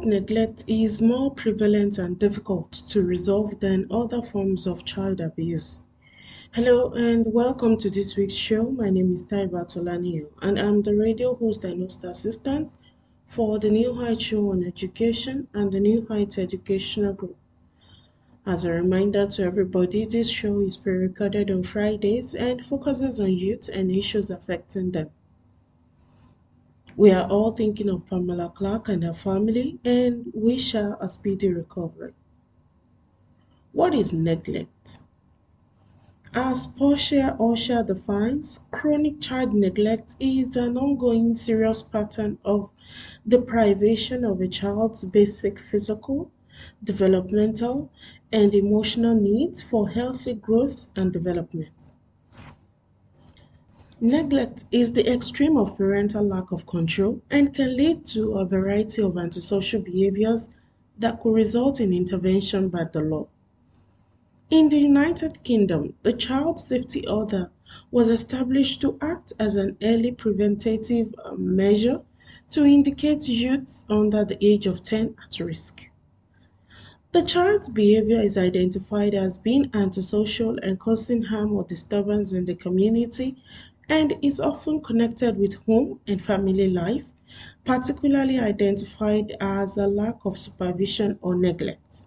Child neglect is more prevalent and difficult to resolve than other forms of child abuse. Hello and welcome to this week's show. My name is Taibat Olaniyan and I'm the radio host and host assistant for the New Heights Show on Education and the New Heights Educational Group. As a reminder to everybody, this show is pre-recorded on Fridays and focuses on youth and issues affecting them. We are all thinking of Pamela Clark and her family and wish her a speedy recovery. What is neglect? As Portia Osher defines, chronic child neglect is an ongoing serious pattern of deprivation of a child's basic physical, developmental, and emotional needs for healthy growth and development. Neglect is the extreme of parental lack of control and can lead to a variety of antisocial behaviors that could result in intervention by the law. In the United Kingdom, the Child Safety Order was established to act as an early preventative uh, measure to indicate youths under the age of 10 at risk. The child's behavior is identified as being antisocial and causing harm or disturbance in the community and is often connected with home and family life, particularly identified as a lack of supervision or neglect.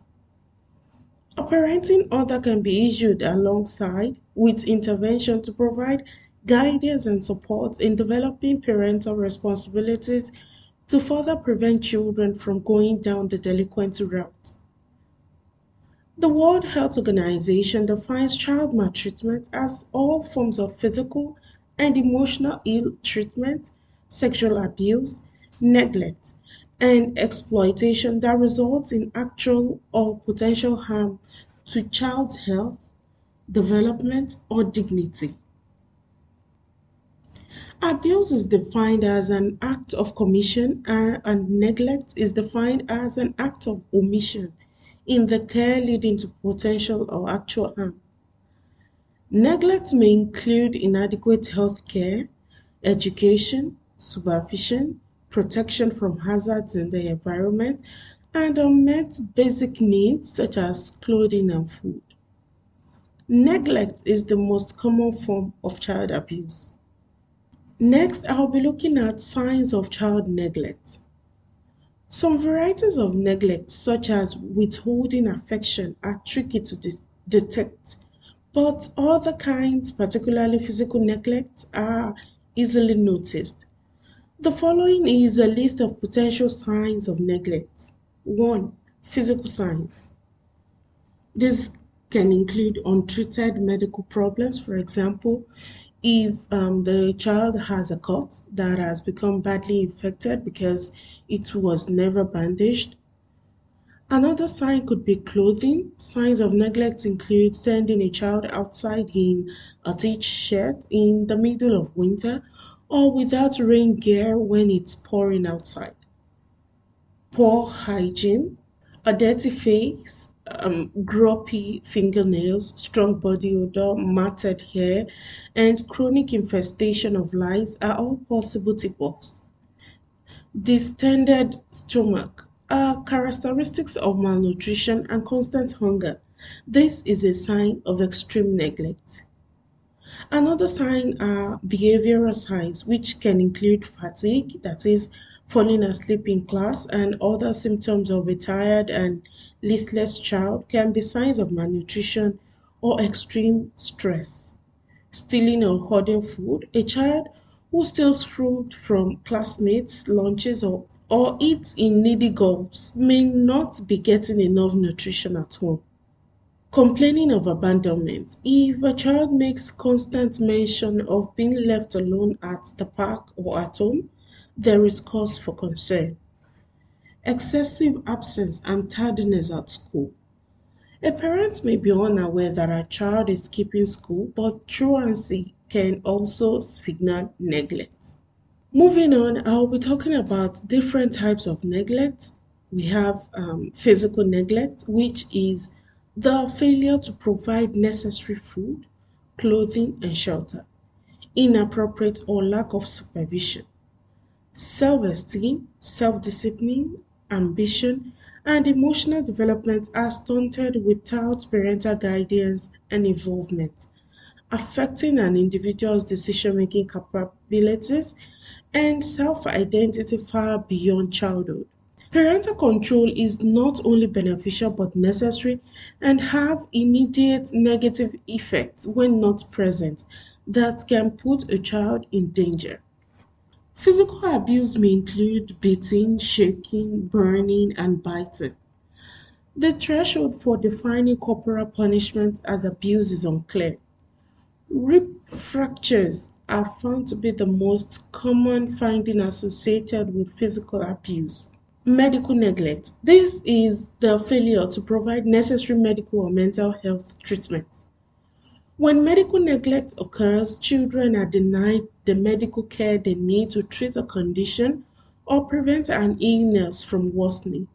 A parenting order can be issued alongside with intervention to provide guidance and support in developing parental responsibilities to further prevent children from going down the delinquent route. The World Health Organization defines child maltreatment as all forms of physical and emotional ill treatment, sexual abuse, neglect, and exploitation that results in actual or potential harm to child's health, development, or dignity. Abuse is defined as an act of commission uh, and neglect is defined as an act of omission in the care leading to potential or actual harm. Neglect may include inadequate health care, education, supervision, protection from hazards in the environment, and unmet basic needs such as clothing and food. Neglect is the most common form of child abuse. Next, I'll be looking at signs of child neglect. Some varieties of neglect, such as withholding affection, are tricky to de- detect but other kinds, particularly physical neglect, are easily noticed. The following is a list of potential signs of neglect. 1. Physical signs. This can include untreated medical problems, for example, if um, the child has a cut that has become badly infected because it was never bandaged, Another sign could be clothing. Signs of neglect include sending a child outside in a a t-shirt in the middle of winter or without rain gear when it's pouring outside. Poor hygiene, a dirty face, um, gropey fingernails, strong body odor, matted hair, and chronic infestation of lice are all possible tip-offs. Distended stomach, are characteristics of malnutrition and constant hunger. This is a sign of extreme neglect. Another sign are behavioral signs, which can include fatigue, that is, falling asleep in class, and other symptoms of a tired and listless child can be signs of malnutrition or extreme stress. Stealing or hoarding food, a child who steals food from classmates' lunches or, or eats in needy gulps may not be getting enough nutrition at home. Complaining of abandonment. If a child makes constant mention of being left alone at the park or at home, there is cause for concern. Excessive absence and tardiness at school. A parent may be unaware that a child is skipping school, but truancy can also signal neglect. Moving on, I'll be talking about different types of neglect. We have um, physical neglect, which is the failure to provide necessary food, clothing, and shelter, inappropriate or lack of supervision, self esteem, self discipline, ambition, and emotional development are stunted without parental guidance and involvement, affecting an individual's decision making capabilities and self identity far beyond childhood. Parental control is not only beneficial but necessary and have immediate negative effects when not present that can put a child in danger. Physical abuse may include beating, shaking, burning, and biting. The threshold for defining corporal punishment as abuse is unclear. Rib fractures are found to be the most common finding associated with physical abuse. Medical neglect. This is the failure to provide necessary medical or mental health treatment. When medical neglect occurs, children are denied the medical care they need to treat a condition or prevent an illness from worsening.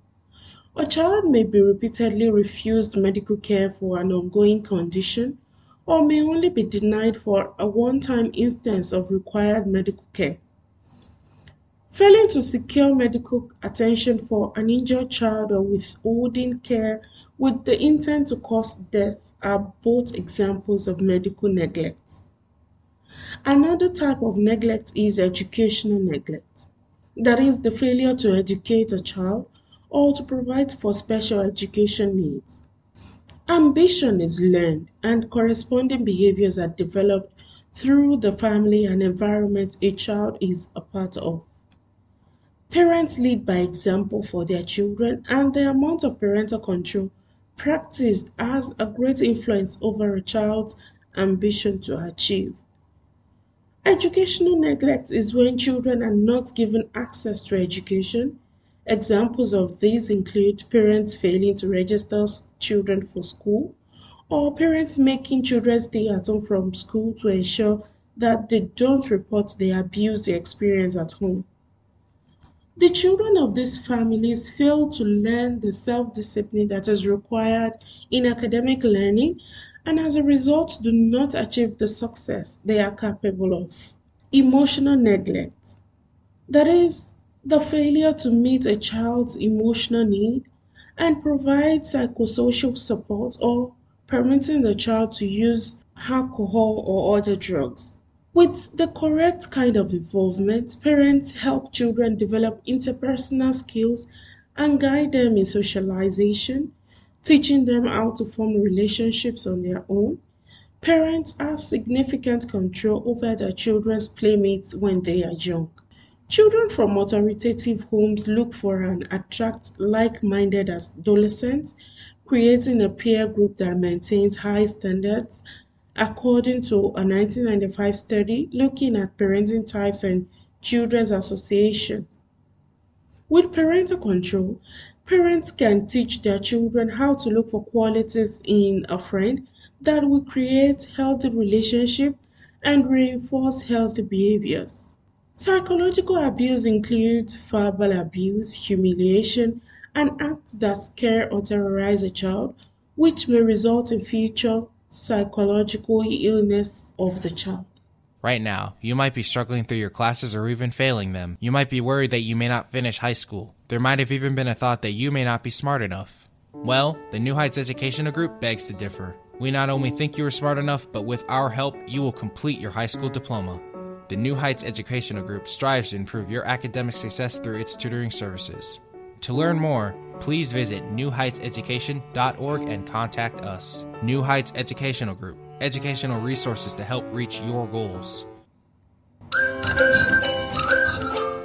A child may be repeatedly refused medical care for an ongoing condition or may only be denied for a one time instance of required medical care. Failing to secure medical attention for an injured child or withholding care with the intent to cause death are both examples of medical neglect. Another type of neglect is educational neglect. That is the failure to educate a child or to provide for special education needs. Ambition is learned and corresponding behaviors are developed through the family and environment a child is a part of. Parents lead by example for their children, and the amount of parental control practiced has a great influence over a child's ambition to achieve. Educational neglect is when children are not given access to education. Examples of these include parents failing to register children for school, or parents making children stay at home from school to ensure that they don't report the abuse they experience at home. The children of these families fail to learn the self discipline that is required in academic learning and as a result do not achieve the success they are capable of. Emotional neglect that is, the failure to meet a child's emotional need and provide psychosocial support or permitting the child to use alcohol or other drugs. With the correct kind of involvement, parents help children develop interpersonal skills and guide them in socialization, teaching them how to form relationships on their own. Parents have significant control over their children's playmates when they are young. Children from authoritative homes look for and attract like minded adolescents, creating a peer group that maintains high standards according to a 1995 study looking at parenting types and children's associations. With parental control, parents can teach their children how to look for qualities in a friend that will create healthy relationship and reinforce healthy behaviors. Psychological abuse includes verbal abuse, humiliation, and acts that scare or terrorize a child, which may result in future psychological illness of the child. Right now, you might be struggling through your classes or even failing them. You might be worried that you may not finish high school. There might have even been a thought that you may not be smart enough. Well, the New Heights Educational Group begs to differ. We not only think you are smart enough, but with our help, you will complete your high school diploma. The New Heights Educational Group strives to improve your academic success through its tutoring services. To learn more, please visit newheightseducation.org and contact us. New Heights Educational Group, educational resources to help reach your goals.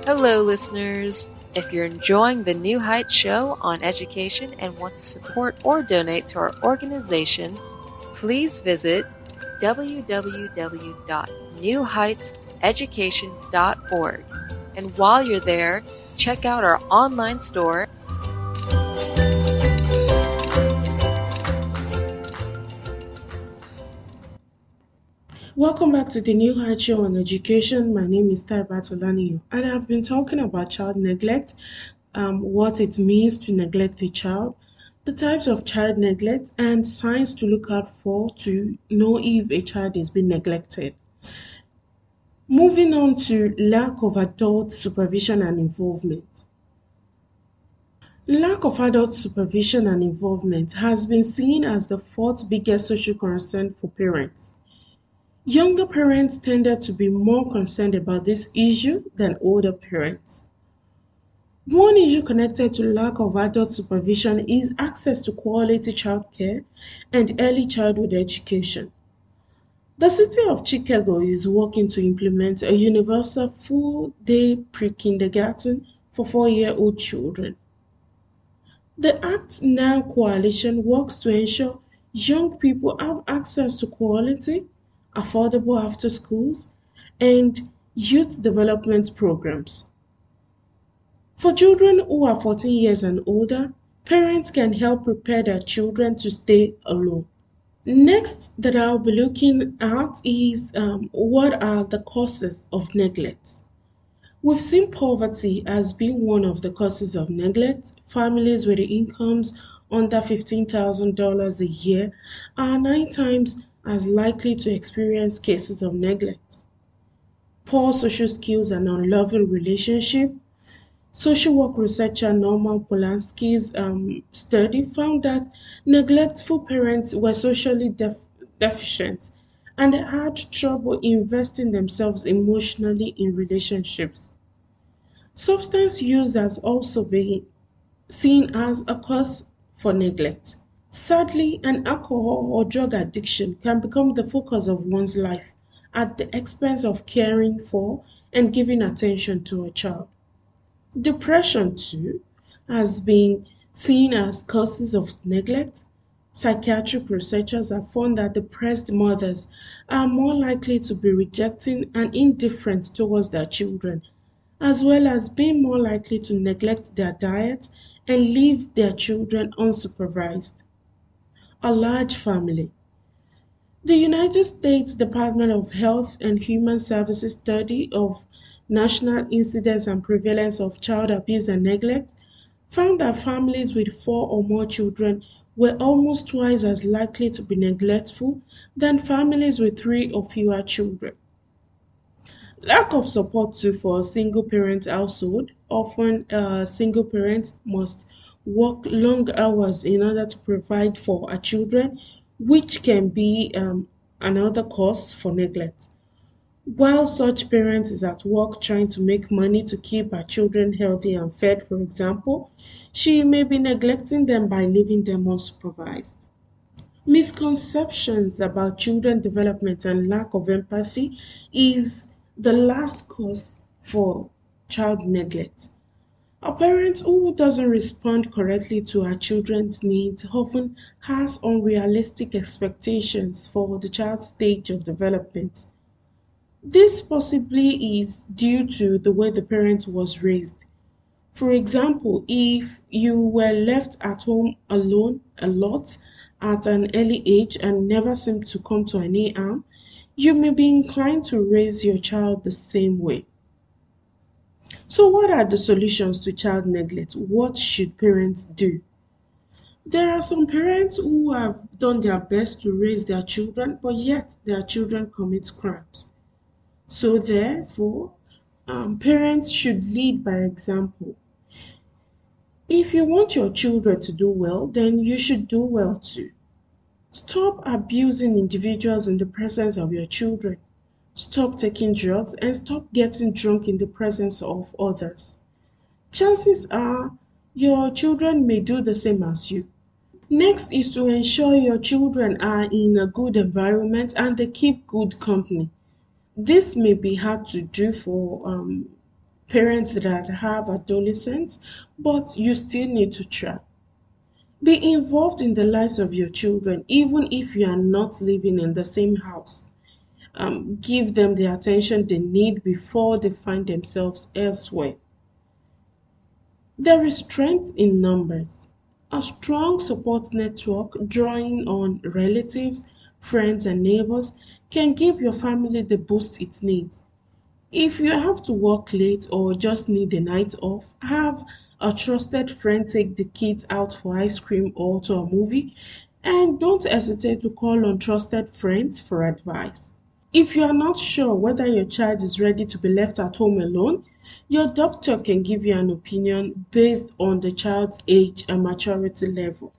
Hello, listeners. If you're enjoying the New Heights show on education and want to support or donate to our organization, please visit www.newheightseducation.org. And while you're there, check out our online store Welcome back to the New Heights Show on Education. My name is Taibat Olaniyan, and I've been talking about child neglect, um, what it means to neglect a child, the types of child neglect, and signs to look out for to know if a child is being neglected. Moving on to lack of adult supervision and involvement. Lack of adult supervision and involvement has been seen as the fourth biggest social concern for parents. Younger parents tended to be more concerned about this issue than older parents. One issue connected to lack of adult supervision is access to quality childcare and early childhood education. The city of Chicago is working to implement a universal full day pre kindergarten for four year old children. The Act Now coalition works to ensure young people have access to quality affordable after schools, and youth development programs. For children who are 14 years and older, parents can help prepare their children to stay alone. Next, that I'll be looking at is um, what are the causes of neglect? We've seen poverty as being one of the causes of neglect. Families with incomes under $15,000 a year are nine times as likely to experience cases of neglect. Poor social skills and unloving relationship. Social work researcher Norman Polansky's um, study found that neglectful parents were socially def- deficient and had trouble investing themselves emotionally in relationships. Substance use has also been seen as a cause for neglect. Sadly, an alcohol or drug addiction can become the focus of one's life at the expense of caring for and giving attention to a child. Depression, too, has been seen as causes of neglect. Psychiatric researchers have found that depressed mothers are more likely to be rejecting and indifferent towards their children, as well as being more likely to neglect their diet and leave their children unsupervised a large family. The United States Department of Health and Human Services study of national incidence and prevalence of child abuse and neglect found that families with four or more children were almost twice as likely to be neglectful than families with three or fewer children. Lack of support too for a single parent household. Often, a single parent must work long hours in order to provide for our children, which can be um, another cause for neglect. While such parent is at work trying to make money to keep her children healthy and fed, for example, she may be neglecting them by leaving them unsupervised. Misconceptions about children development and lack of empathy is the last cause for child neglect. A parent who doesn't respond correctly to her children's needs often has unrealistic expectations for the child's stage of development. This possibly is due to the way the parent was raised. For example, if you were left at home alone a lot at an early age and never seemed to come to any harm, you may be inclined to raise your child the same way. So, what are the solutions to child neglect? What should parents do? There are some parents who have done their best to raise their children, but yet their children commit crimes. So, therefore, um, parents should lead by example. If you want your children to do well, then you should do well too. Stop abusing individuals in the presence of your children. Stop taking drugs and stop getting drunk in the presence of others. Chances are your children may do the same as you. Next is to ensure your children are in a good environment and they keep good company. This may be hard to do for um, parents that have adolescents, but you still need to try. Be involved in the lives of your children, even if you are not living in the same house. Um, give them the attention they need before they find themselves elsewhere. There is strength in numbers. A strong support network drawing on relatives, friends, and neighbors can give your family the boost it needs. If you have to work late or just need a night off, have a trusted friend take the kids out for ice cream or to a movie, and don't hesitate to call on trusted friends for advice. If you are not sure whether your child is ready to be left at home alone, your doctor can give you an opinion based on the child's age and maturity level.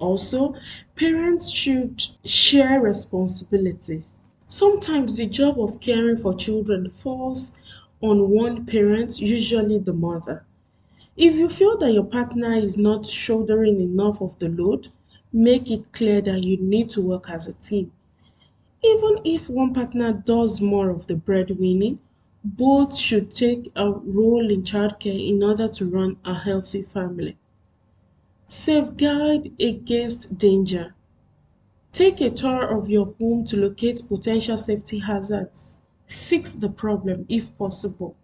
Also, parents should share responsibilities. Sometimes the job of caring for children falls on one parent, usually the mother. If you feel that your partner is not shouldering enough of the load, make it clear that you need to work as a team. Even if one partner does more of the breadwinning, both should take a role in childcare in order to run a healthy family. Safeguard against danger. Take a tour of your home to locate potential safety hazards. Fix the problem if possible.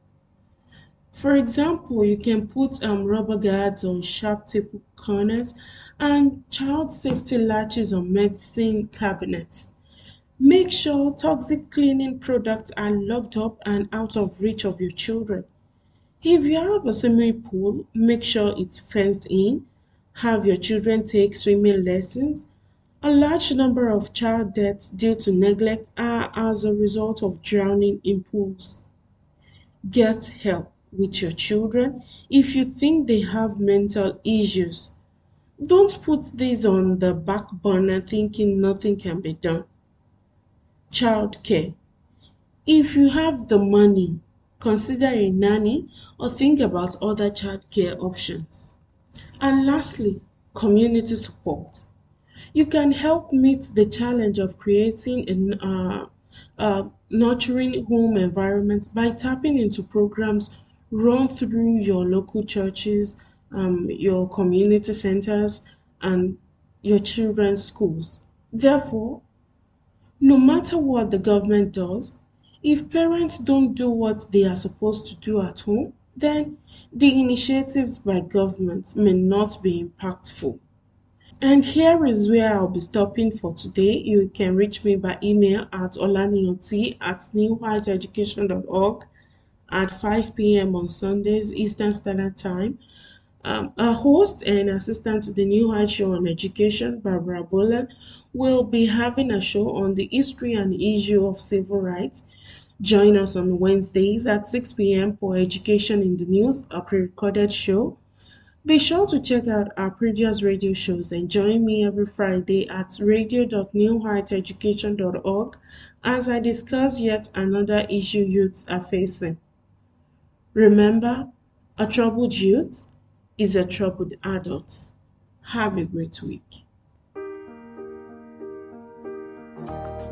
For example, you can put um, rubber guards on sharp tip corners and child safety latches on medicine cabinets. Make sure toxic cleaning products are locked up and out of reach of your children. If you have a swimming pool, make sure it's fenced in. Have your children take swimming lessons. A large number of child deaths due to neglect are as a result of drowning in pools. Get help with your children if you think they have mental issues. Don't put these on the back burner thinking nothing can be done. Child care. If you have the money, consider a nanny or think about other child care options. And lastly, community support. You can help meet the challenge of creating a uh, uh, nurturing home environment by tapping into programs run through your local churches, um, your community centers, and your children's schools. Therefore, no matter what the government does, if parents don't do what they are supposed to do at home, then the initiatives by government may not be impactful. And here is where I'll be stopping for today. You can reach me by email at olanioti at newhiteeducation.org at 5 p.m. on Sundays, Eastern Standard Time. Um, a host and assistant to the New Heights Show on Education, Barbara Boland, will be having a show on the history and issue of civil rights. Join us on Wednesdays at 6 p.m. for Education in the News, a pre recorded show. Be sure to check out our previous radio shows and join me every Friday at radio.newheighteducation.org as I discuss yet another issue youths are facing. Remember, a troubled youth is a troubled adult. Have a great week.